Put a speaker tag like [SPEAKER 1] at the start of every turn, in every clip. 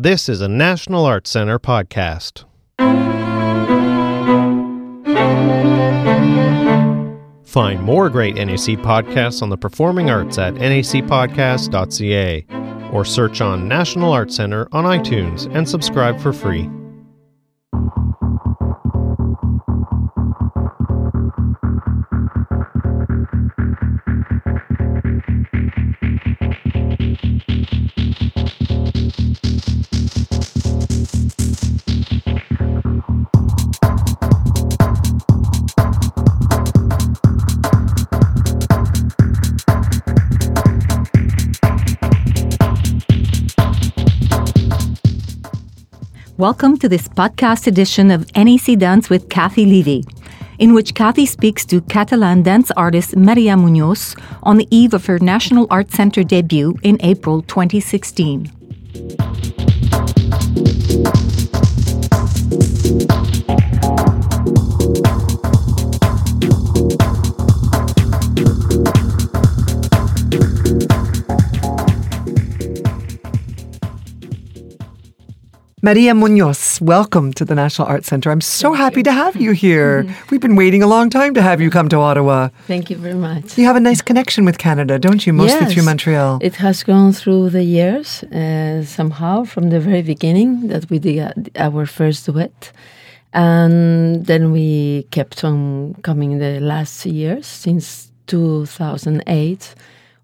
[SPEAKER 1] This is a National Arts Center podcast. Find more great NAC podcasts on the performing arts at nacpodcast.ca or search on National Arts Center on iTunes and subscribe for free.
[SPEAKER 2] Welcome to this podcast edition of NAC Dance with Cathy Levy, in which Cathy speaks to Catalan dance artist Maria Munoz on the eve of her National Art Center debut in April 2016.
[SPEAKER 3] Maria Munoz, welcome to the National Arts Center. I'm so happy to have you here. We've been waiting a long time to have you come to Ottawa.
[SPEAKER 4] Thank you very much.
[SPEAKER 3] You have a nice connection with Canada, don't you? Mostly
[SPEAKER 4] Yes.
[SPEAKER 3] through Montreal.
[SPEAKER 4] It has gone through the years uh, somehow from the very beginning that we did uh, our first duet. And then we kept on coming the last years since 2008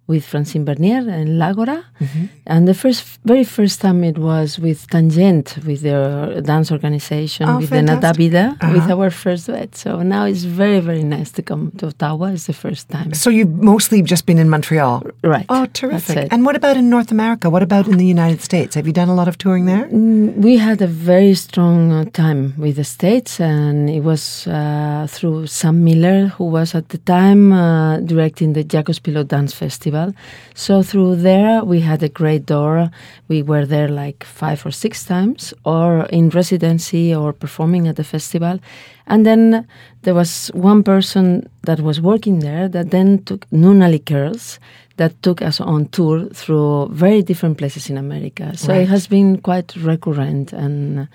[SPEAKER 4] with Francine Bernier and L'Agora.
[SPEAKER 3] Mm-hmm.
[SPEAKER 4] And the first, very first time it was with Tangente, with their dance organization,
[SPEAKER 3] Oh,
[SPEAKER 4] with
[SPEAKER 3] fantastic.
[SPEAKER 4] the Natavida, with
[SPEAKER 3] Uh-huh.
[SPEAKER 4] our first duet. So now it's very, very nice to come to Ottawa. It's the first time.
[SPEAKER 3] So you've mostly just been in Montreal.
[SPEAKER 4] Right.
[SPEAKER 3] Oh, terrific. And what about in North America? What about in the United States? Have you done a lot of touring there?
[SPEAKER 4] Mm, We had a very strong uh, time with the States, and it was uh, through Sam Miller, who was at the time uh, directing the Jacob's Pillow Dance Festival. So, through there, we had a great door. We were there like five or six times, or in residency, or performing at the festival. And then there was one person that was working there that then took Nunali Curls that took us on tour through very different places in America. So
[SPEAKER 3] Right.
[SPEAKER 4] it has been quite recurrent and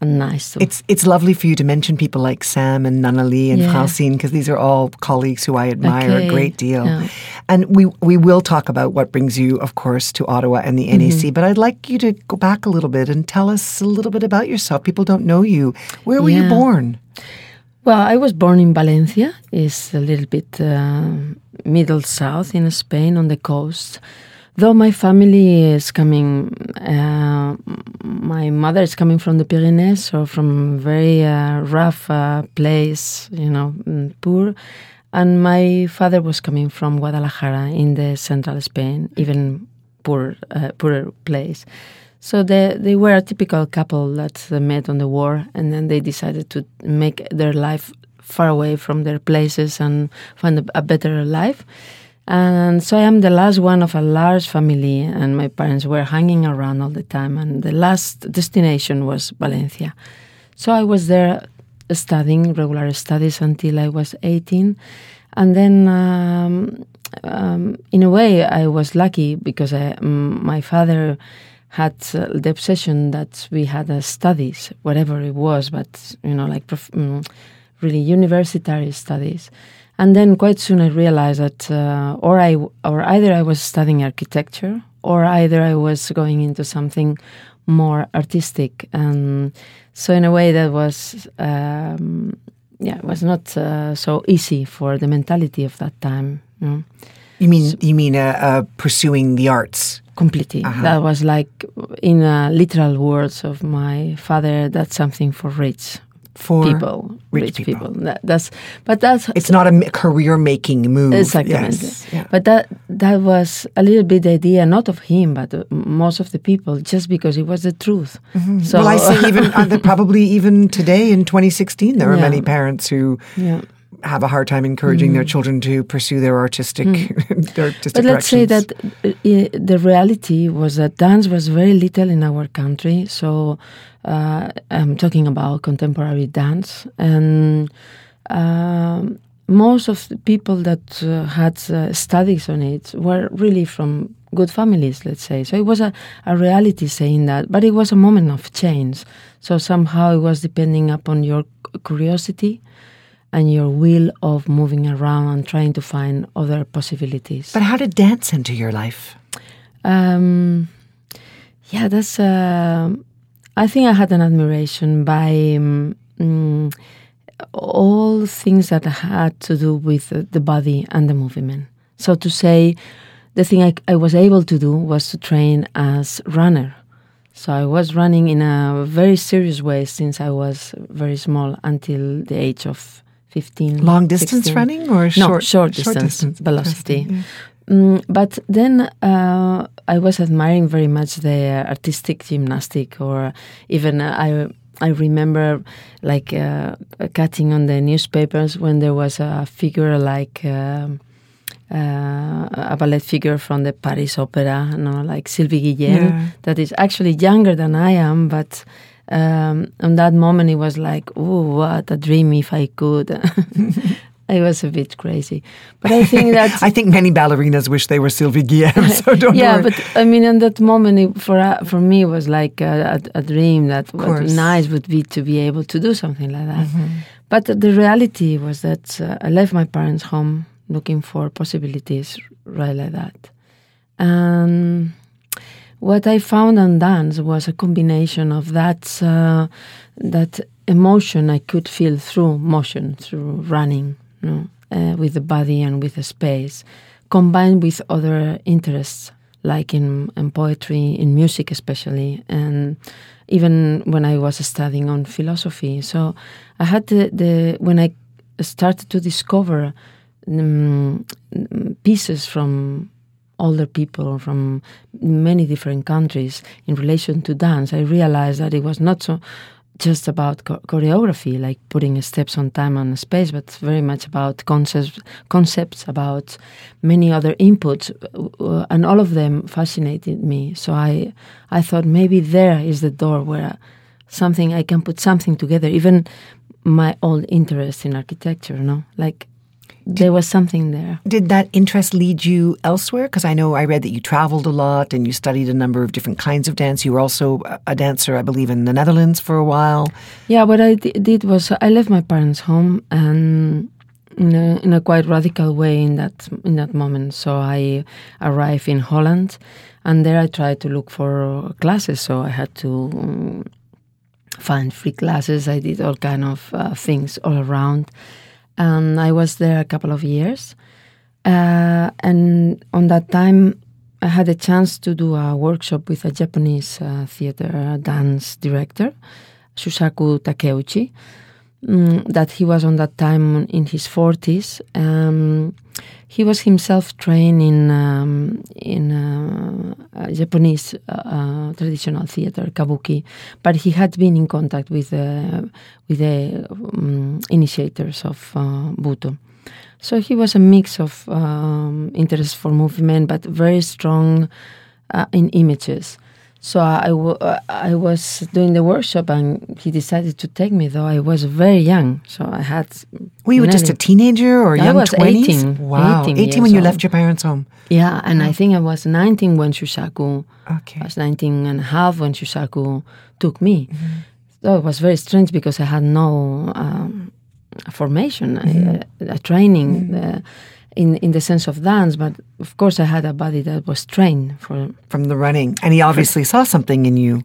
[SPEAKER 4] and nice.
[SPEAKER 3] It's it's lovely for you to mention people like Sam and Nana Lee and
[SPEAKER 4] Yeah.
[SPEAKER 3] Francine because these are all colleagues who I admire a great deal.
[SPEAKER 4] Yeah.
[SPEAKER 3] And we we will talk about what brings you, of course, to Ottawa and the
[SPEAKER 4] Mm-hmm.
[SPEAKER 3] NAC. But I'd like you to go back a little bit and tell us a little bit about yourself. People don't know you. Where were you born?
[SPEAKER 4] well, I was born in Valencia. It's a little bit uh, middle south in Spain on the coast. Though my family is coming, uh, my mother is coming from the Pyrenees, so from very uh, rough uh, place, you know, mm, poor. And my father was coming from Guadalajara in the central Spain, even poor, uh, poorer place. So they they were a typical couple that met on the war, and then they decided to make their life far away from their places and find a better life. And so I am the last one of a large family, and my parents were hanging around all the time. And the last destination was Valencia. So I was there studying regular studies until I was 18. And then, um, um, in a way, I was lucky because I, mm, my father had uh, the obsession that we had uh, studies, whatever it was, but, you know, like mm, really universitary studies. And then quite soon I realized that, uh, or I, or either I was studying architecture, or either I was going into something more artistic. And so in a way that was, um, yeah, it was not uh, so easy for the mentality of that time. You know?
[SPEAKER 3] You mean you mean uh, uh, pursuing the arts?
[SPEAKER 4] completely. That was like, in uh, literal words of my father, that's something for rich
[SPEAKER 3] For
[SPEAKER 4] people,
[SPEAKER 3] rich
[SPEAKER 4] rich,
[SPEAKER 3] people.
[SPEAKER 4] people. That, that's, but that's
[SPEAKER 3] It's not a career making move.
[SPEAKER 4] Exactly.
[SPEAKER 3] Yes. Yeah.
[SPEAKER 4] But that that was a little bit the idea, not of him, but uh, most of the people, just because it was the truth.
[SPEAKER 3] Mm-hmm. well, I say even probably even today in 2016, there are many parents who
[SPEAKER 4] yeah.
[SPEAKER 3] Have a hard time encouraging their children to pursue their artistic their artistic
[SPEAKER 4] But let's say that uh, the reality was that dance was very little in our country. So uh, I'm talking about contemporary dance, and um, most of the people that uh, had uh, studies on it were really from good families, let's say. So it was a, a reality saying that, but it was a moment of change. So somehow it was depending upon your curiosity and your will of moving around and trying to find other possibilities.
[SPEAKER 3] But how did dance enter your life?
[SPEAKER 4] Um, yeah, that's. Uh, I think I had an admiration by um, mm, all things that had to do with the body and the movement. So to say, the thing I, I was able to do was to train as runner. So I was running in a very serious way since I was very small until the age of 15.
[SPEAKER 3] Long distance
[SPEAKER 4] 16.
[SPEAKER 3] running or
[SPEAKER 4] no,
[SPEAKER 3] short,
[SPEAKER 4] short distance, velocity.
[SPEAKER 3] Interesting,
[SPEAKER 4] Mm, but then uh, I was admiring very much the artistic gymnastic, or even uh, I. I remember like uh, cutting on the newspapers when there was a figure like um uh, a ballet figure from the Paris Opera, you know, like Sylvie Guillem,
[SPEAKER 3] Yeah.
[SPEAKER 4] that is actually younger than I am, but um, on that moment it was like, oh, what a dream if I could. I was a bit crazy, but I think that
[SPEAKER 3] I think many ballerinas wish they were Sylvie Guillem, so don't
[SPEAKER 4] yeah,
[SPEAKER 3] worry.
[SPEAKER 4] but I mean, in that moment, it, for uh, for me, it was like a, a, a dream that what.
[SPEAKER 3] Mm-hmm.
[SPEAKER 4] nice would be to be able to do something like that. But the reality was that uh, I left my parents' home looking for possibilities right like that. And what I found on dance was a combination of that uh, that emotion I could feel through motion, through running, you know, uh, with the body and with the space, combined with other interests like in, in poetry, in music especially, and even when I was studying on philosophy. So I had the, the when I started to discover um, pieces from older people from many different countries in relation to dance, I realized that it was not so just about cho- choreography, like putting steps on time and space, but very much about concepts, concepts about many other inputs, uh, and all of them fascinated me. So I, I thought maybe there is the door where something I can put something together, even my old interest in architecture. No, like there was something there.
[SPEAKER 3] Did that interest lead you elsewhere? Because I know I read that you traveled a lot and you studied a number of different kinds of dance. You were also a- a dancer, I believe, in the Netherlands for a while.
[SPEAKER 4] Yeah, what I d- did was I left my parents' home and in a, in a quite radical way in that in that moment. So I arrived in Holland, and there I tried to look for classes. So I had to um, find free classes. I did all kind of uh, things all around, and I was there a couple of years. Uh, and on that time, I had a chance to do a workshop with a Japanese uh, theater dance director, Shusaku Takeuchi, mm, that he was on that time in his 40s. Um, he was himself trained in um, in uh, uh, Japanese uh, uh, traditional theater, kabuki, but he had been in contact with the with the um, initiators of uh, Buto. So he was a mix of um, interest for movement, but very strong uh, in images. So I, w- I was doing the workshop, and he decided to take me. Though I was very young, so I had.
[SPEAKER 3] Were you just a teenager or
[SPEAKER 4] I
[SPEAKER 3] young
[SPEAKER 4] was
[SPEAKER 3] 20s?
[SPEAKER 4] 18,
[SPEAKER 3] Wow.
[SPEAKER 4] 18
[SPEAKER 3] when you
[SPEAKER 4] old.
[SPEAKER 3] left your parents' home.
[SPEAKER 4] Yeah, and I think I was 19 when Shusaku.
[SPEAKER 3] Okay.
[SPEAKER 4] I was 19 and a half when Shusaku took me.
[SPEAKER 3] Mm-hmm.
[SPEAKER 4] So it was very strange because I had no um, formation, a, a training uh, in in the sense of dance, but of course I had a body that was trained for.
[SPEAKER 3] From the running. And he obviously saw something in you.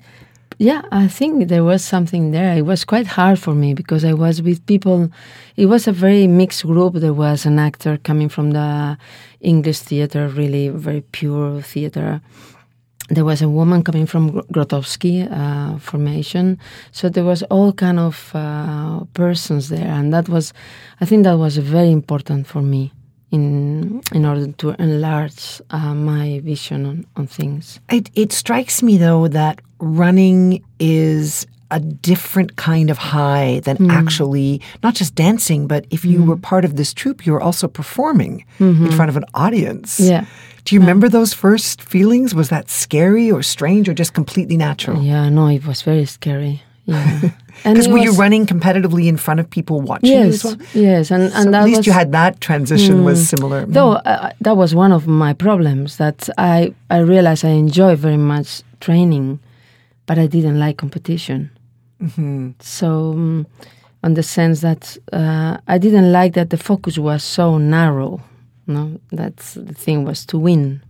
[SPEAKER 4] Yeah, I think there was something there. It was quite hard for me because I was with people. It was a very mixed group. There was an actor coming from the English theater, really very pure theater. There was a woman coming from Gro- Grotowski uh, formation. So there was all kind of uh, persons there, and that was, I think, that was very important for me in in order to enlarge uh, my vision on, on things.
[SPEAKER 3] It, it strikes me, though, that running is a different kind of high than mm. actually not just dancing, but if you mm. were part of this troupe, you were also performing in mm-hmm. front of an audience.
[SPEAKER 4] Yeah.
[SPEAKER 3] Do you remember those first feelings? Was that scary or strange or just completely natural?
[SPEAKER 4] Yeah, no, it was very scary. Yeah.
[SPEAKER 3] Because were you running competitively in front of people watching
[SPEAKER 4] Yes,
[SPEAKER 3] well?
[SPEAKER 4] yes, and
[SPEAKER 3] So
[SPEAKER 4] and that
[SPEAKER 3] at least
[SPEAKER 4] was,
[SPEAKER 3] you had that transition was similar.
[SPEAKER 4] Though uh, that was one of my problems that I I realized I enjoy very much training, but I didn't like competition. So, um, on the sense that uh, I didn't like that the focus was so narrow. No, that's the thing was to win,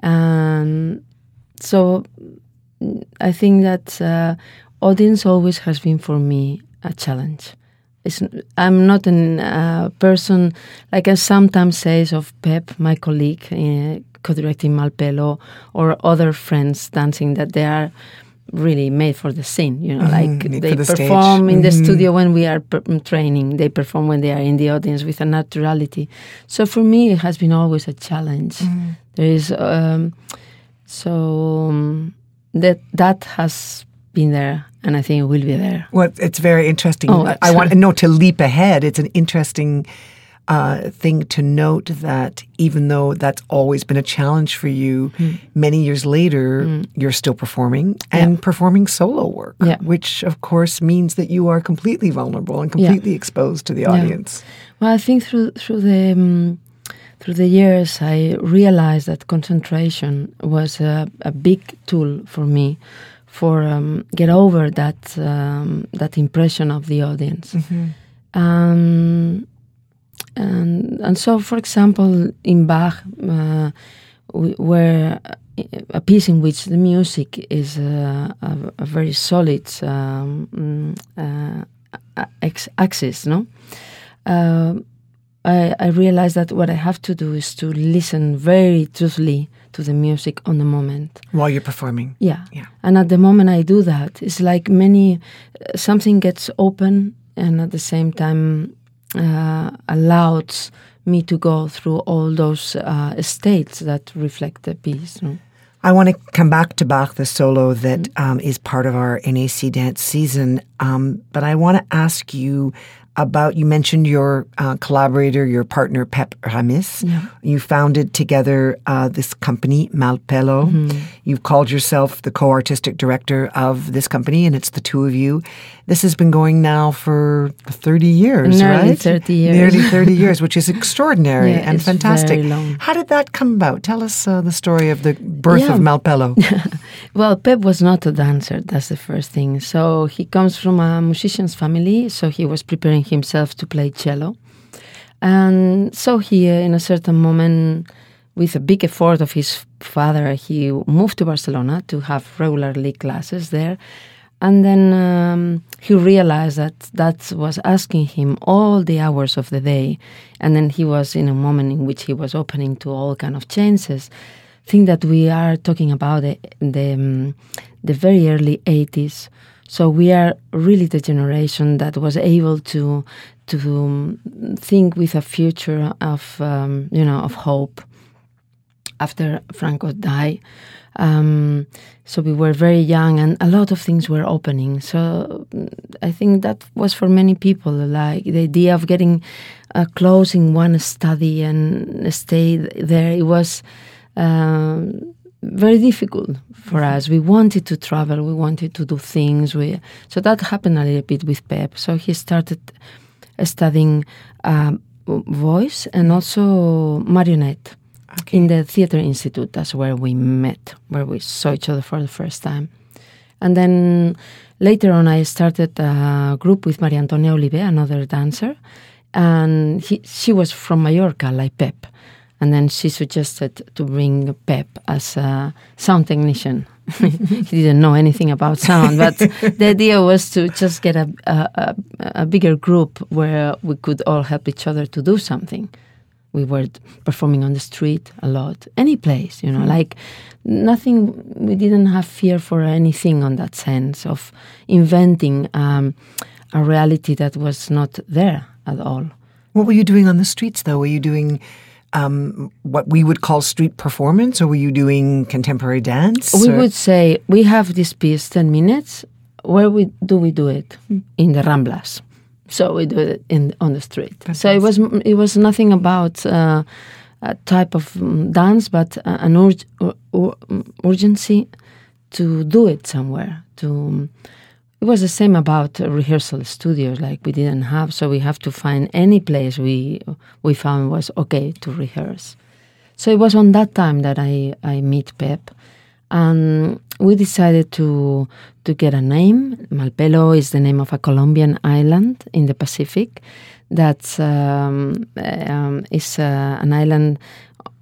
[SPEAKER 4] and so mm, I think that uh, audience always has been for me a challenge. It's, I'm not a uh, person like I sometimes says of Pep, my colleague, uh, co-directing Malpelo, or other friends dancing that they are really made for the scene. You know, like
[SPEAKER 3] Mm-hmm. made
[SPEAKER 4] they
[SPEAKER 3] the stage.
[SPEAKER 4] perform in the
[SPEAKER 3] Mhm.
[SPEAKER 4] studio when we are per- training. They perform when they are in the audience with a naturality. So for me, it has been always a challenge.
[SPEAKER 3] Mm-hmm.
[SPEAKER 4] There is um, so um, that that has been there, and I think it will be there.
[SPEAKER 3] Well, it's very interesting.
[SPEAKER 4] Oh,
[SPEAKER 3] I- want no to leap ahead. It's an interesting uh, thing to note that even though that's always been a challenge for you,
[SPEAKER 4] Hmm.
[SPEAKER 3] many years later you're still performing and performing solo work,
[SPEAKER 4] Yeah.
[SPEAKER 3] which of course means that you are completely vulnerable and completely exposed to the audience.
[SPEAKER 4] Well, I think through through the um, through the years, I realized that concentration was a, a big tool for me for um, get over that um, that impression of the audience. Um, and and so, for example, in Bach, uh, we, where a piece in which the music is uh, a, a very solid um, mm, uh, axis, no. Uh, I, I realized that what I have to do is to listen very truthfully to the music on the moment.
[SPEAKER 3] While you're performing.
[SPEAKER 4] Yeah.
[SPEAKER 3] Yeah.
[SPEAKER 4] And at the moment I do that, it's like many, uh, something gets open and at the same time uh, allows me to go through all those uh, states that reflect the piece. No?
[SPEAKER 3] I want to come back to Bach, the solo that um, is part of our NAC dance season. Um, but I want to ask you about you mentioned your uh, collaborator, your partner, Pep Ramis. You founded together uh, this company, Malpelo. You've called yourself the co artistic director of this company, and it's the two of you. This has been going now for 30 years,
[SPEAKER 4] Nearly
[SPEAKER 3] right?
[SPEAKER 4] 30 years.
[SPEAKER 3] Nearly 30 years, which is extraordinary
[SPEAKER 4] Yeah,
[SPEAKER 3] and fantastic. How did that come about? Tell us uh, the story of the birth
[SPEAKER 4] Yeah.
[SPEAKER 3] of Malpelo.
[SPEAKER 4] Well, Pep was not a dancer, that's the first thing. So he comes from a musician's family, so he was preparing himself to play cello. And so he, uh, in a certain moment, with a big effort of his father, he moved to Barcelona to have regularly classes there. And then um, he realized that that was asking him all the hours of the day. And then he was in a moment in which he was opening to all kind of chances. Think that we are talking about the the, um, the very early 80s. So we are really the generation that was able to to um, think with a future of um, you know of hope after Franco died. Um, so we were very young, and a lot of things were opening. So mm, I think that was for many people like the idea of getting uh, close in one study and stay there. It was um, very difficult for us. We wanted to travel, we wanted to do things. We so that happened a little bit with Pep. So he started studying um, voice and also marionette in the Theatre Institute. That's where we met, where we saw each other for the first time. And then later on, I started a group with Maria Antonia Oliver, another dancer, and he, she was from Mallorca, like Pep. And then she suggested to bring Pep as a sound technician. he didn't know anything about sound, but the idea was to just get a, a, a, a bigger group where we could all help each other to do something. We were performing on the street a lot, any place, you know, like nothing, we didn't have fear for anything on that sense of inventing um, a reality that was not there at all.
[SPEAKER 3] What were you doing on the streets, though? Were you doing um, what we would call street performance, or were you doing contemporary dance?
[SPEAKER 4] We
[SPEAKER 3] or-
[SPEAKER 4] would say we have this piece, 10 minutes. Where we, do we do it? In the Ramblas. So we do it in on the street. So it was it was nothing about uh, a type of mm, dance, but uh, an ur- ur- urgency to do it somewhere. To it was the same about rehearsal studios. Like we didn't have, so we have to find any place we we found was okay to rehearse. So it was on that time that I I meet Pep, and we decided to to get a name. Malpelo is the name of a Colombian island in the Pacific. That um, um, is uh, an island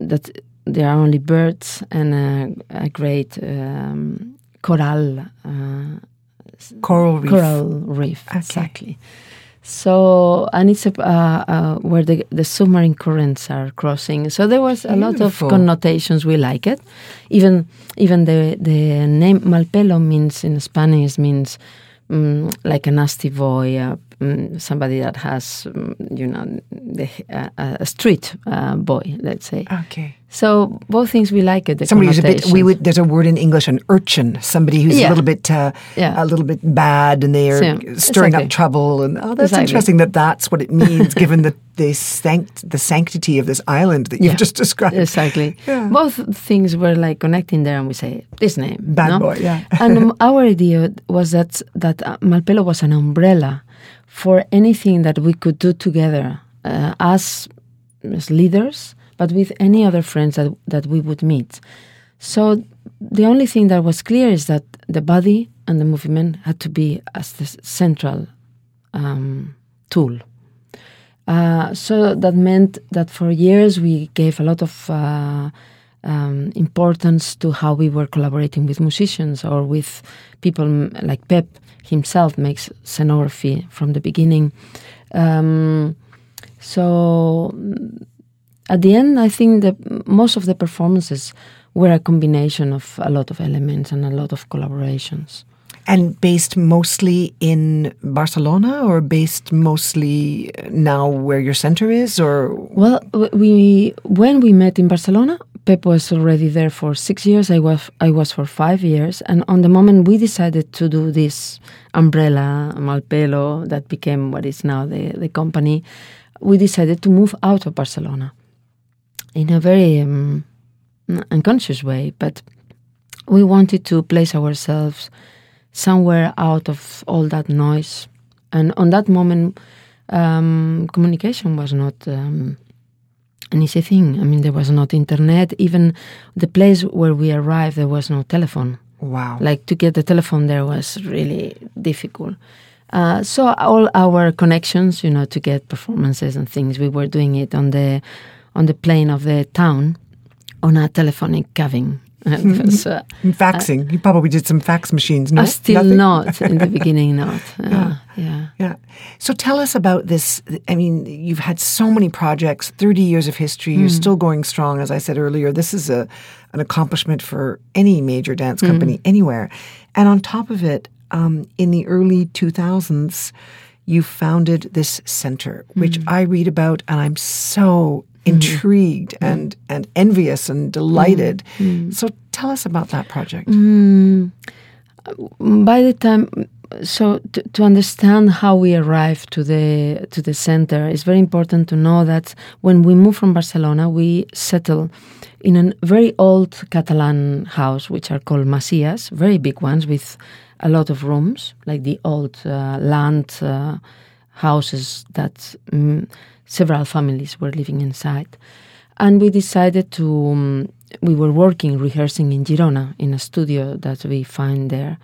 [SPEAKER 4] that there are only birds and a, a great um, coral uh,
[SPEAKER 3] Coral reef.
[SPEAKER 4] coral reef
[SPEAKER 3] Okay.
[SPEAKER 4] exactly. So and it's a, uh, uh, where the the submarine currents are crossing. So there was a lot of connotations. We like it. Even even the the name Malpelo means in Spanish means mm, like a nasty boy, uh, mm, somebody that has mm, you know the, uh, a street uh, boy, let's say.
[SPEAKER 3] Okay.
[SPEAKER 4] So both things we like it.
[SPEAKER 3] Somebody who's a bit. We would. There's a word in English, an urchin. Somebody who's a little bit, uh,
[SPEAKER 4] Yeah.
[SPEAKER 3] a little bit bad, and they are
[SPEAKER 4] Yeah,
[SPEAKER 3] stirring
[SPEAKER 4] exactly.
[SPEAKER 3] up trouble. And oh, that's
[SPEAKER 4] Exactly.
[SPEAKER 3] interesting that that's what it means, given the the, sanct- the sanctity of this island that you've
[SPEAKER 4] Yeah.
[SPEAKER 3] just described.
[SPEAKER 4] Exactly.
[SPEAKER 3] Yeah.
[SPEAKER 4] Both things were like connecting there, and we say this name,
[SPEAKER 3] Bad
[SPEAKER 4] no?
[SPEAKER 3] boy, yeah.
[SPEAKER 4] and um, our idea was that that uh, Malpelo was an umbrella for anything that we could do together uh, as as leaders, but with any other friends that that we would meet. So the only thing that was clear is that the body and the movement had to be as the central um, tool. Uh, so that meant that for years we gave a lot of uh, um, importance to how we were collaborating with musicians or with people like Pep himself makes scenography from the beginning. Um, so at the end, I think that most of the performances were a combination of a lot of elements and a lot of collaborations.
[SPEAKER 3] And based mostly in Barcelona, or based mostly now where your center is, or
[SPEAKER 4] Well, we when we met in Barcelona, Pep was already there for six years. I was I was for five years, and on the moment we decided to do this umbrella Malpelo that became what is now the the company, we decided to move out of Barcelona in a very um, unconscious way, but we wanted to place ourselves somewhere out of all that noise. And on that moment, um, communication was not um, an easy thing. I mean, there was not internet. Even the place where we arrived, there was no telephone.
[SPEAKER 3] Wow,
[SPEAKER 4] Like to get the telephone there was really difficult. Uh, so all our connections, you know, to get performances and things, we were doing it on the on the plane of the town on a telephonic cabin. It uh,
[SPEAKER 3] faxing. you probably did some fax machines. No,
[SPEAKER 4] uh, still
[SPEAKER 3] Nothing?
[SPEAKER 4] not in the beginning, not. Uh, yeah.
[SPEAKER 3] Yeah. So tell us about this. I mean, you've had so many projects, 30 years of history. You're still going strong. As I said earlier, this is a, an accomplishment for any major dance company anywhere. And on top of it, um, in the early 2000s, you founded this center, which I read about, and I'm so intrigued and, and envious and delighted. So tell us about that project.
[SPEAKER 4] by the time so to, to understand how we arrived to the to the center it's very important to know that when we move from barcelona we settle in a very old catalan house which are called masias very big ones with a lot of rooms like the old uh, land uh, houses that mm, several families were living inside and we decided to um, we were working rehearsing in girona in a studio that we find there.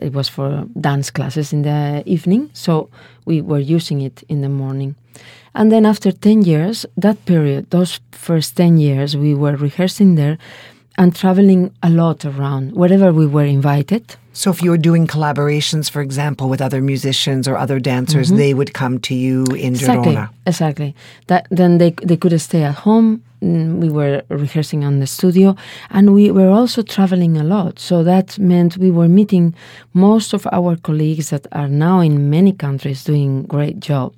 [SPEAKER 4] It was for dance classes in the evening so we were using it in the morning. And then after 10 years that period those first 10 years we were rehearsing there and traveling a lot around wherever we were invited
[SPEAKER 3] So if you were doing collaborations, for example, with other musicians or other dancers, they would come to you in
[SPEAKER 4] Exactly,
[SPEAKER 3] Girona.
[SPEAKER 4] exactly. That then they they could stay at home. Mm, We were rehearsing on the studio, and we were also traveling a lot. So that meant we were meeting most of our colleagues that are now in many countries doing great job.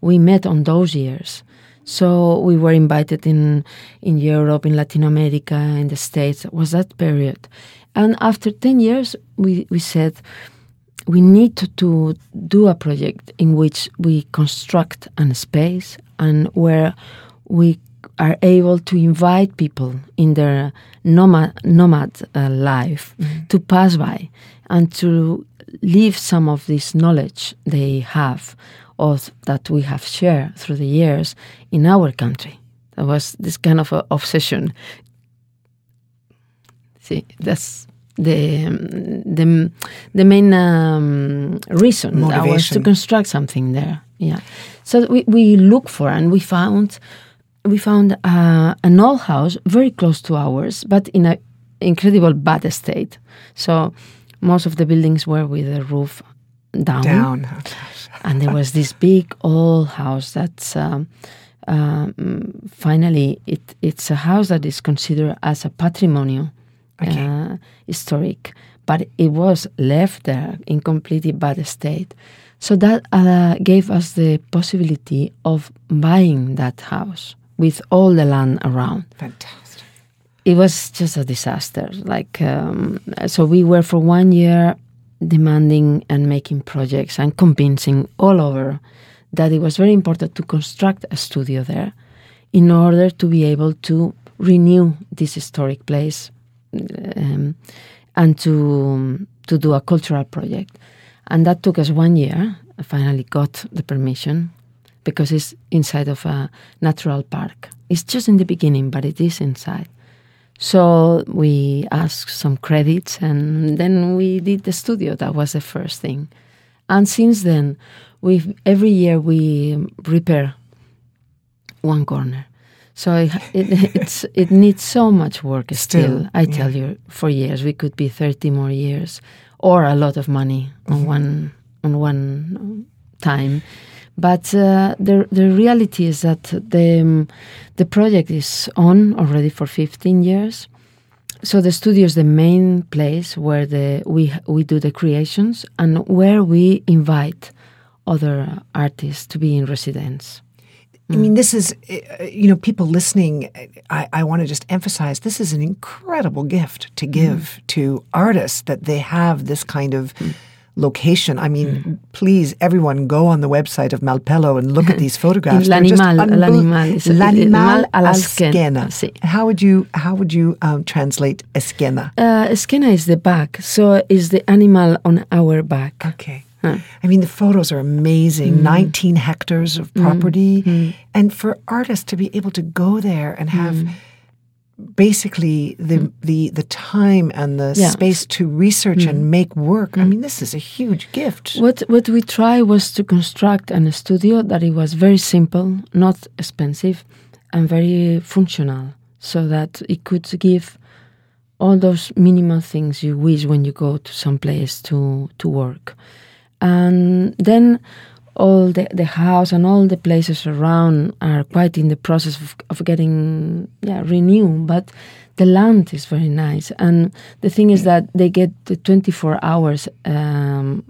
[SPEAKER 4] We met on those years. So we were invited in in Europe, in Latin America, in the States. It was that period, and after ten years, we we said we need to, to do a project in which we construct a space and where we are able to invite people in their nomad, nomad uh, life to pass by and to leave some of this knowledge they have or that we have shared through the years in our country. That was this kind of obsession. See, that's the the the main um, reason
[SPEAKER 3] Motivation.
[SPEAKER 4] was to construct something there. Yeah, so we, we look for and we found we found uh, an old house very close to ours, but in a incredible bad state. So most of the buildings were with the roof down,
[SPEAKER 3] Down.
[SPEAKER 4] And there was this big old house that's. Um, um, finally, it, it's a house that is considered as a patrimonial
[SPEAKER 3] Okay.
[SPEAKER 4] uh, historic, but it was left there in completely bad state. So that uh, gave us the possibility of buying that house with all the land around.
[SPEAKER 3] Fantastic.
[SPEAKER 4] It was just a disaster. Like um, so, we were for one year demanding and making projects and convincing all over that it was very important to construct a studio there in order to be able to renew this historic place um, and to to do a cultural project. And that took us one year. I finally got the permission because it's inside of a natural park. It's just in the beginning, but it is inside. So we asked some credits and then we did the studio. That was the first thing. And since then, we every year we repair one corner. So it, it, it's, it needs so much work still.
[SPEAKER 3] Still,
[SPEAKER 4] I tell you, for years we could be thirty more years, or a lot of money on mm-hmm. one on one time. But uh, the the reality is that the um, the project is on already for fifteen years. So the studio is the main place where the we we do the creations and where we invite other artists to be in residence.
[SPEAKER 3] I mean, this is, uh, you know, people listening, I, I want to just emphasize this is an incredible gift to give to artists that they have this kind of location. I mean, mm. please, everyone go on the website of Malpelo and look at these photographs.
[SPEAKER 4] L'animal, l'animal
[SPEAKER 3] L'animal
[SPEAKER 4] a
[SPEAKER 3] l'esquena,
[SPEAKER 4] sì.
[SPEAKER 3] How would you, how would you um, translate esquena?
[SPEAKER 4] Uh, esquena is the back, so is the animal on our back.
[SPEAKER 3] Okay. I mean, the photos are amazing. Mm. 19 hectares of mm. property. And for artists to be able to go there and have basically the, hmm. the, the time and the
[SPEAKER 4] Yeah.
[SPEAKER 3] space to research and hmm. make work, I hmm. mean, this is a huge gift.
[SPEAKER 4] What what we try was to construct an studio that it was very simple, not expensive, and very functional, so that it could give all those minimal things you wish when you go to some place to to work, and then all the, the house and all the places around are quite in the process of, of getting yeah renewed but the land is very nice and the thing is that they get the 24 hours um,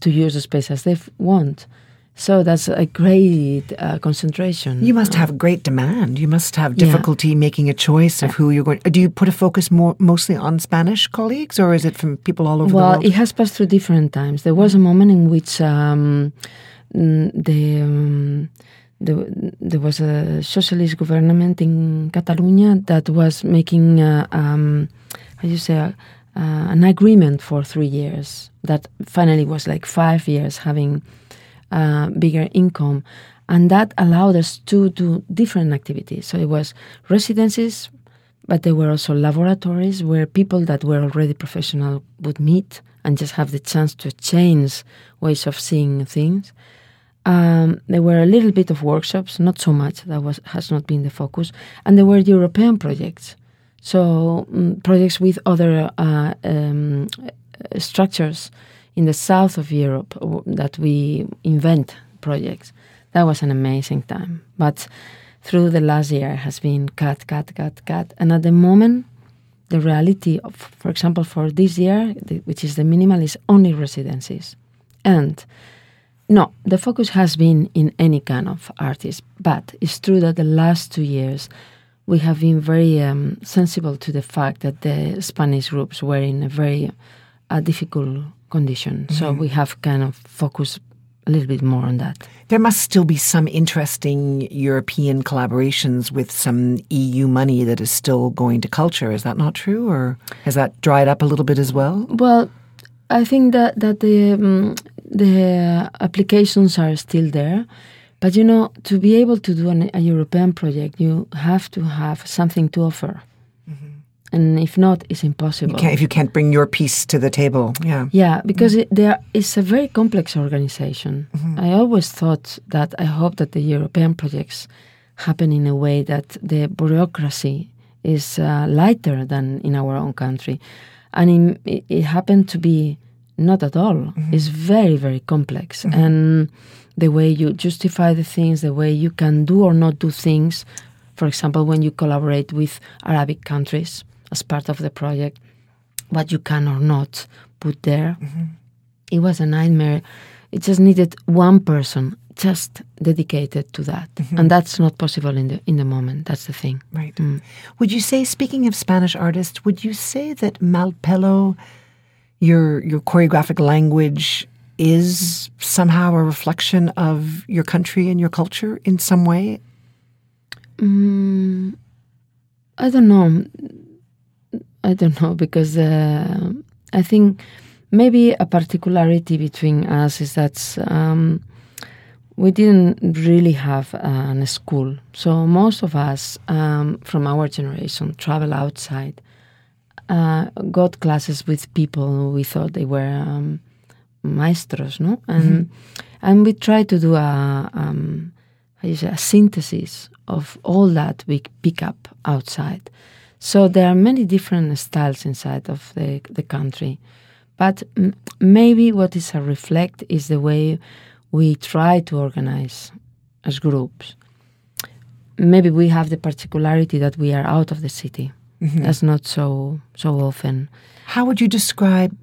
[SPEAKER 4] to use the space as they want so that's a great uh, concentration
[SPEAKER 3] You must have great demand. You must have
[SPEAKER 4] Yeah.
[SPEAKER 3] difficulty making a choice of who you're going. Do you put a focus more mostly on Spanish colleagues, or is it from people all over
[SPEAKER 4] well
[SPEAKER 3] the world?
[SPEAKER 4] it has passed through different times there was a moment in which um, the the, there was a socialist government in Catalonia that was making, uh, um, how you say, uh, an agreement for three years that finally was like five years having uh, bigger income. And that allowed us to do different activities. So it was residencies, but there were also laboratories where people that were already professional would meet and just have the chance to change ways of seeing things. Um, there were a little bit of workshops, not so much. That was has not been the focus, and there were European projects. So mm, projects with other uh, um, structures in the south of Europe that we invent projects. That was an amazing time. But through the last year has been cut, cut, cut, cut, and at the moment, the reality of, for example, for this year, the, which is the minimal, is only residencies, and no, the focus has been in any kind of artist, but it's true that the last two years we have been very um, sensible to the fact that the Spanish groups were in a very uh, difficult condition. So we have kind of focused a little bit more on that.
[SPEAKER 3] There must still be some interesting European collaborations with some EU money that is still going to culture. Is that not true, or has that dried up a little bit as well?
[SPEAKER 4] Well, I think that that the um, the applications are still there, but you know, to be able to do an, a European project, you have to have something to offer, mm-hmm. and if not, it's impossible.
[SPEAKER 3] You if you can't bring your piece to the table, yeah.
[SPEAKER 4] Yeah, because it, there is a very complex organization. Mm-hmm. I always thought that I hope that the European projects happen in a way that the bureaucracy is uh, lighter than in our own country, and in, it, it happened to be not at all. Mm-hmm. It's very very complex, mm-hmm. and the way you justify the things, the way you can do or not do things. For example, when you collaborate with Arabic countries as part of the project, what you can or not put there. Mm-hmm. It was a nightmare. It just needed one person just dedicated to that, and that's not possible in the in the moment. That's the thing.
[SPEAKER 3] Right. Mm. Would you say, speaking of Spanish artists, would you say that Malpelo, your your choreographic language, is somehow a reflection of your country and your culture in some way?
[SPEAKER 4] Mm, I don't know. I don't know because uh, I think maybe a particularity between us is that um, we didn't really have a school. So most of us um, from our generation travel outside, uh, got classes with people we thought they were um, maestros, no? And and we try to do a um, how you say, a synthesis of all that we pick up outside. So there are many different styles inside of the, the country. But m- maybe what is a reflect is the way we try to organize as groups. Maybe we have the particularity that we are out of the city. Mm-hmm. That's not so so often.
[SPEAKER 3] How would you describe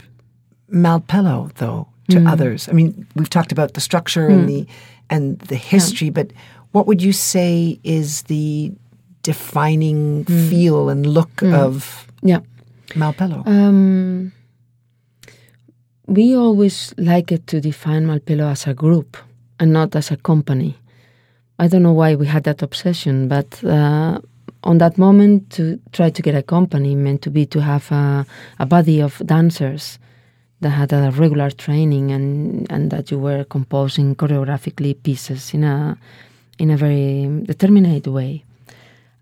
[SPEAKER 3] Malpelo, though, to mm. others? I mean, we've talked about the structure and mm. the and the history, but what would you say is the defining mm. feel and look of
[SPEAKER 4] Yeah.
[SPEAKER 3] Malpelo?
[SPEAKER 4] Um, we always like it to define Malpelo as a group and not as a company. I don't know why we had that obsession, but uh, on that moment, to try to get a company meant to be to have a, a body of dancers that had a regular training and, and that you were composing choreographically pieces in a in a very determinate way.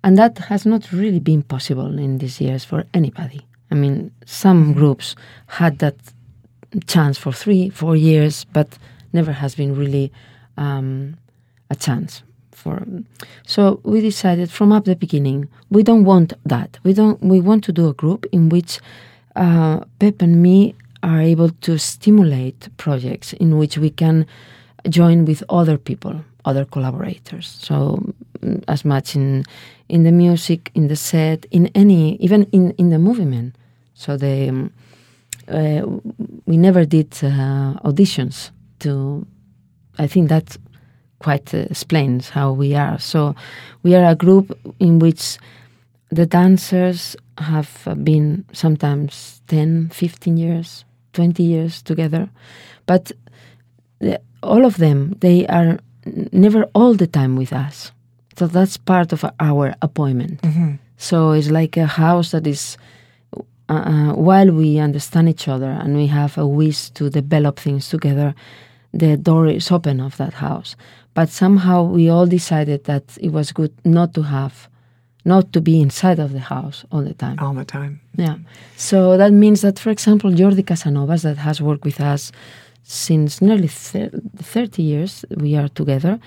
[SPEAKER 4] And that has not really been possible in these years for anybody. I mean, some groups had that chance for three, four years, but never has been really um, a chance So we decided from up the beginning we don't want that. We don't. We want to do a group in which uh, Pep and me are able to stimulate projects in which we can join with other people, other collaborators. So mm, as much in in the music, in the set, in any, even in in the movement. So the um, uh, we never did uh, auditions to. I think that quite uh, explains how we are. So we are a group in which the dancers have uh, been sometimes 10, 15 years, 20 years together, but the, all of them they are never all the time with us. So that's part of our appointment. So it's like a house that is uh, uh, while we understand each other and we have a wish to develop things together, the door is open of that house. But somehow we all decided that it was good not to have, not to be inside of the house all the time.
[SPEAKER 3] All the time.
[SPEAKER 4] Yeah. So that means that, for example, Jordi Casanovas, that has worked with us since nearly thir- 30 years, we are together.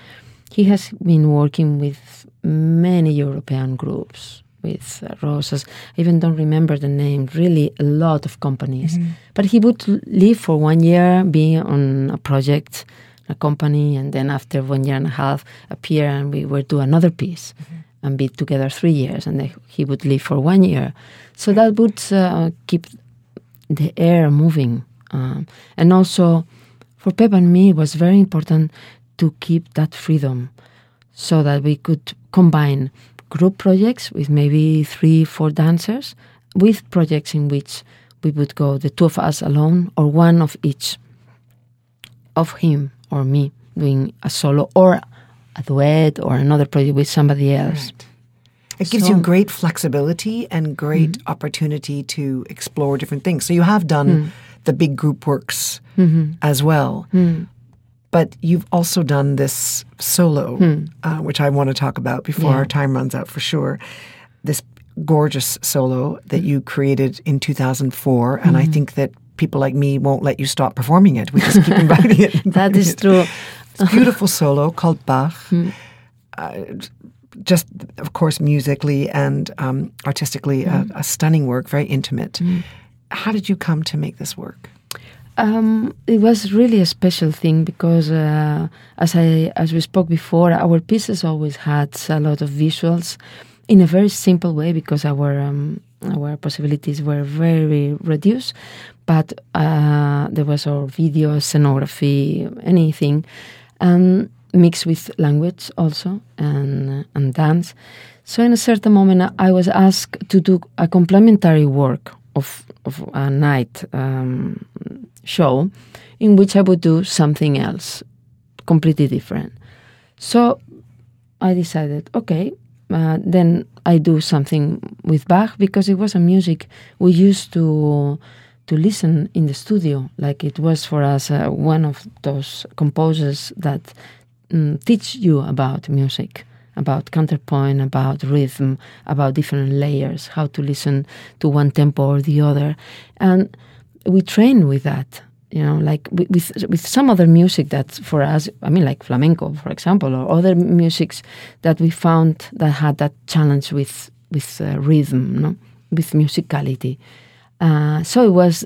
[SPEAKER 4] He has been working with many European groups, with uh, Rosas. I even don't remember the name, really a lot of companies. But he would leave for one year, be on a project, a company, and then after one year and a half, appear and we would do another piece and be together three years. And then he would leave for one year. So that would uh, keep the air moving. Um, and also, for Pep and me, it was very important to keep that freedom so that we could combine group projects with maybe three, four dancers with projects in which we would go the two of us alone or one of each of him or me doing a solo or a duet or another project with somebody else.
[SPEAKER 3] It gives
[SPEAKER 4] So-
[SPEAKER 3] you great flexibility and great mm-hmm. opportunity to explore different things. So you have done mm. the big group works
[SPEAKER 4] Mm-hmm.
[SPEAKER 3] as well.
[SPEAKER 4] Mm. Mm.
[SPEAKER 3] But you've also done this solo, uh, which I want to talk about before
[SPEAKER 4] Yeah.
[SPEAKER 3] our time runs out for sure. This gorgeous solo that you created in 2004. And I think that people like me won't let you stop performing it. We just keep inviting it.
[SPEAKER 4] That is
[SPEAKER 3] it.
[SPEAKER 4] true.
[SPEAKER 3] It's a beautiful solo called Bach. Uh, just, of course, musically and um, artistically, a, a stunning work, very intimate. How did you come to make this work?
[SPEAKER 4] Um, it was really a special thing because, uh, as I as we spoke before, our pieces always had a lot of visuals in a very simple way because our um, our possibilities were very reduced. But uh, there was our video, scenography, anything, and mixed with language also and and dance. So in a certain moment, I was asked to do a complementary work of of a night um, show, in which I would do something else, completely different. So I decided, okay, uh, then I do something with Bach because it was a music we used to to listen in the studio. Like it was for us uh, one of those composers that mm, teach you about music, about counterpoint, about rhythm, about different layers, how to listen to one tempo or the other, and we train with that. You know, like with, with some other music that for us, I mean, like flamenco, for example, or other musics that we found that had that challenge with with uh, rhythm, no, with musicality. Uh, so it was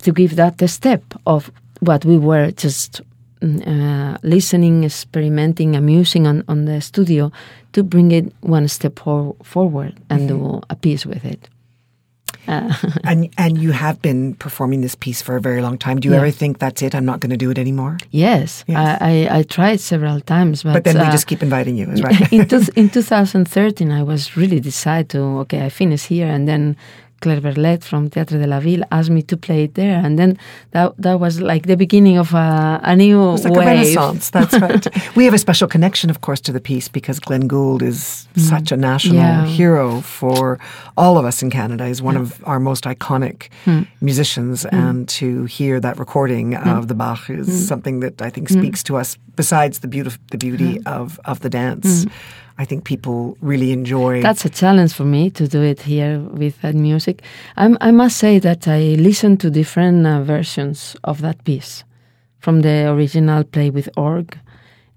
[SPEAKER 4] to give that the step of what we were just uh, listening, experimenting, amusing on, on the studio to bring it one step for, forward and do a piece with it. Uh,
[SPEAKER 3] And and you have been performing this piece for a very long time. Do you ever think that's it? I'm not going to do it anymore.
[SPEAKER 4] yes,
[SPEAKER 3] Yes.
[SPEAKER 4] I, I, I tried several times, but,
[SPEAKER 3] But then we
[SPEAKER 4] uh,
[SPEAKER 3] just keep inviting you, is right?
[SPEAKER 4] in, two, in 2013, I was really decided to, okay, I finish here. And then Claire Verlet from Théâtre de la Ville asked me to play it there. And then that, that was like the beginning of a, a new
[SPEAKER 3] It's like
[SPEAKER 4] wave.
[SPEAKER 3] a renaissance. That's right. we have a special connection, of course, to the piece because Glenn Gould is such a national
[SPEAKER 4] Mm. Yeah.
[SPEAKER 3] hero for all of us in Canada. He's one of our most iconic
[SPEAKER 4] Hmm.
[SPEAKER 3] musicians, and to hear that recording of the Bach is
[SPEAKER 4] Hmm.
[SPEAKER 3] something that I think speaks to us. Besides the beauty, the beauty of of the dance, I think people really enjoy.
[SPEAKER 4] That's a challenge for me to do it here with that music. I'm, I must say that I listened to different uh, versions of that piece, from the original play with org,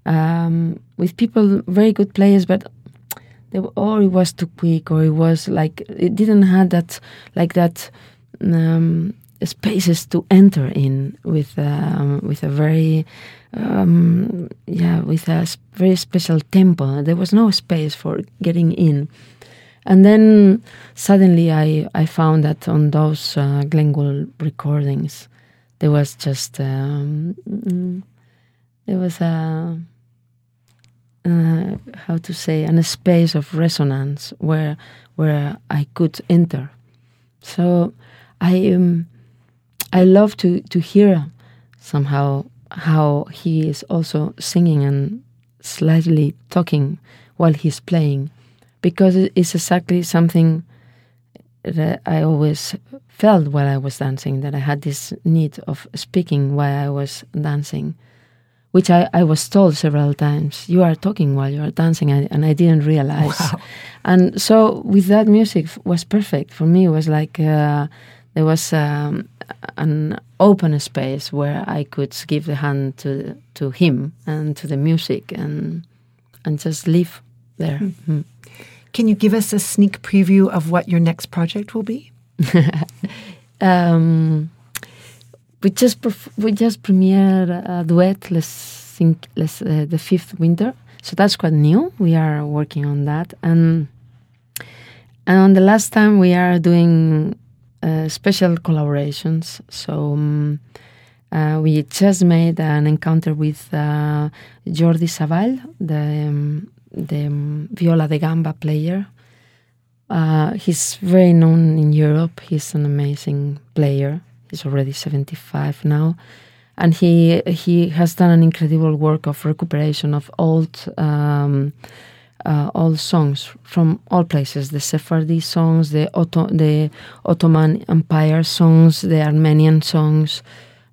[SPEAKER 4] um, with people very good players, but they, were- or it was too quick, or it was like it didn't have that like that um, spaces to enter in with um, with a very um, yeah with a very special tempo. There was no space for getting in. And then suddenly I, I found that on those uh, recordings, there was just, um, there was a, uh, how to say, an, a space of resonance where, where I could enter. So I, um, I love to, to hear somehow how he is also singing and slightly talking while he's playing because it's exactly something that I always felt while I was dancing that I had this need of speaking while I was dancing, which I, I was told several times you are talking while you are dancing, and, and I didn't realize.
[SPEAKER 3] Wow.
[SPEAKER 4] And so, with that music f- was perfect for me. It was like uh, there was um, an open space where I could give the hand to to him and to the music and and just live there. Mm.
[SPEAKER 3] Can you give us a sneak preview of what your next project will be?
[SPEAKER 4] Um, we just we just premiered a duet. Let's think. Let's uh, the fifth winter. So that's quite new. We are working on that, and and on the last time we are doing uh, special collaborations. So um, uh, we just made an encounter with uh, Jordi Savall, the um, the um, viola de gamba player. Uh, he's very known in Europe. He's an amazing player. He's already 75 now. And he he has done an incredible work of recuperation of old um, uh, all songs from all places: the Sephardi songs, the Otto- the Ottoman Empire songs, the Armenian songs.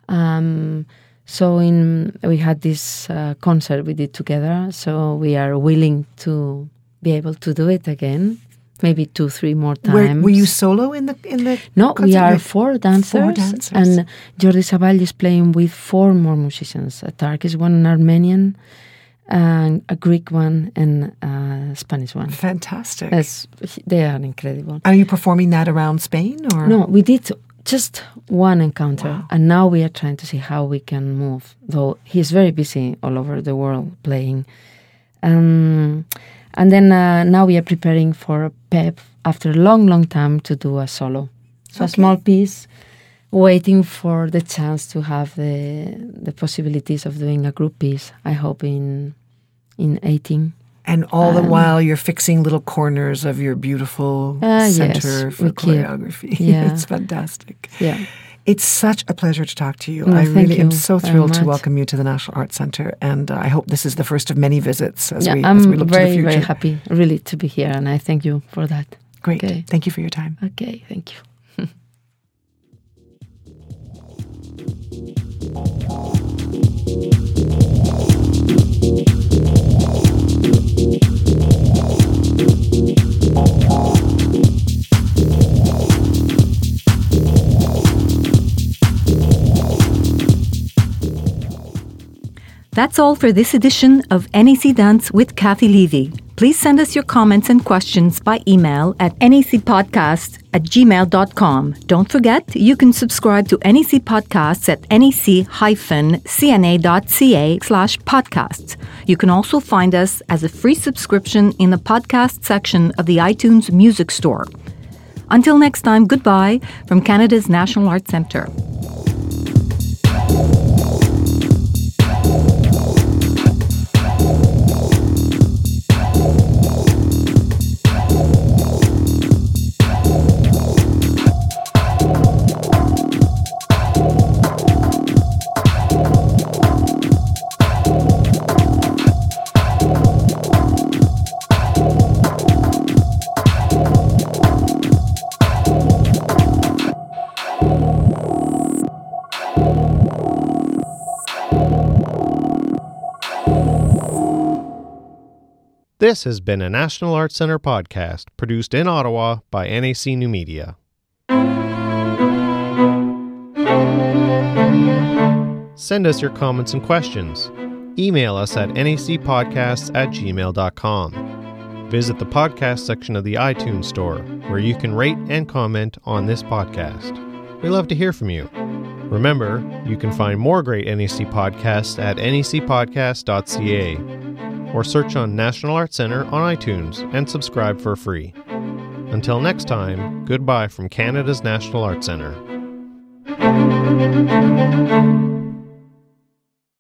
[SPEAKER 4] Um, so in we had this uh, concert we did together. So we are willing to be able to do it again, maybe two, three more times.
[SPEAKER 3] Were, were you solo in the in the?
[SPEAKER 4] No, we are four dancers,
[SPEAKER 3] dancers.
[SPEAKER 4] and Jordi Savall is playing with four more musicians: a Turkish one, an Armenian, and a Greek one, and a Spanish one.
[SPEAKER 3] Fantastic.
[SPEAKER 4] That's, they are incredible.
[SPEAKER 3] Are you performing that around Spain or
[SPEAKER 4] No, we did just one encounter, and now we are trying to see how we can move. Though he's very busy all over the world playing, um, and then uh, now we are preparing for a PEP after a long, long time to do a solo, so a small piece, waiting for the chance to have the the possibilities of doing a group piece. I hope in in eighteen.
[SPEAKER 3] And all the
[SPEAKER 4] Um,
[SPEAKER 3] while, you're fixing little corners of your beautiful
[SPEAKER 4] yes,
[SPEAKER 3] center for
[SPEAKER 4] we
[SPEAKER 3] choreography.
[SPEAKER 4] yeah.
[SPEAKER 3] it's fantastic.
[SPEAKER 4] Yeah.
[SPEAKER 3] It's such a pleasure to talk to you.
[SPEAKER 4] No,
[SPEAKER 3] I
[SPEAKER 4] thank
[SPEAKER 3] really am so thrilled to welcome you to the National Arts Center, and uh, I hope this is the first of many visits as
[SPEAKER 4] yeah,
[SPEAKER 3] we
[SPEAKER 4] I'm
[SPEAKER 3] as we look to the
[SPEAKER 4] very,
[SPEAKER 3] future.
[SPEAKER 4] very happy, really, to be here, and I thank you for that.
[SPEAKER 3] Great.
[SPEAKER 4] Okay.
[SPEAKER 3] Thank you for your time.
[SPEAKER 4] Okay, thank you.
[SPEAKER 2] That's all for this edition of NAC Dance with Cathy Levy. Please send us your comments and questions by email at nacpodcast at gmail.com. Don't forget, you can subscribe to NAC Podcasts at nac-cna.ca slash podcasts. You can also find us as a free subscription in the podcast section of the iTunes Music Store. Until next time, goodbye from Canada's National Arts Centre.
[SPEAKER 1] This has been a National Arts Center podcast produced in Ottawa by NAC New Media. Send us your comments and questions. Email us at nacpodcasts at gmail.com. Visit the podcast section of the iTunes Store, where you can rate and comment on this podcast. We love to hear from you. Remember, you can find more great NAC podcasts at nacpodcast.ca or search on National Art Center on iTunes and subscribe for free. Until next time, goodbye from Canada's National Art Centre.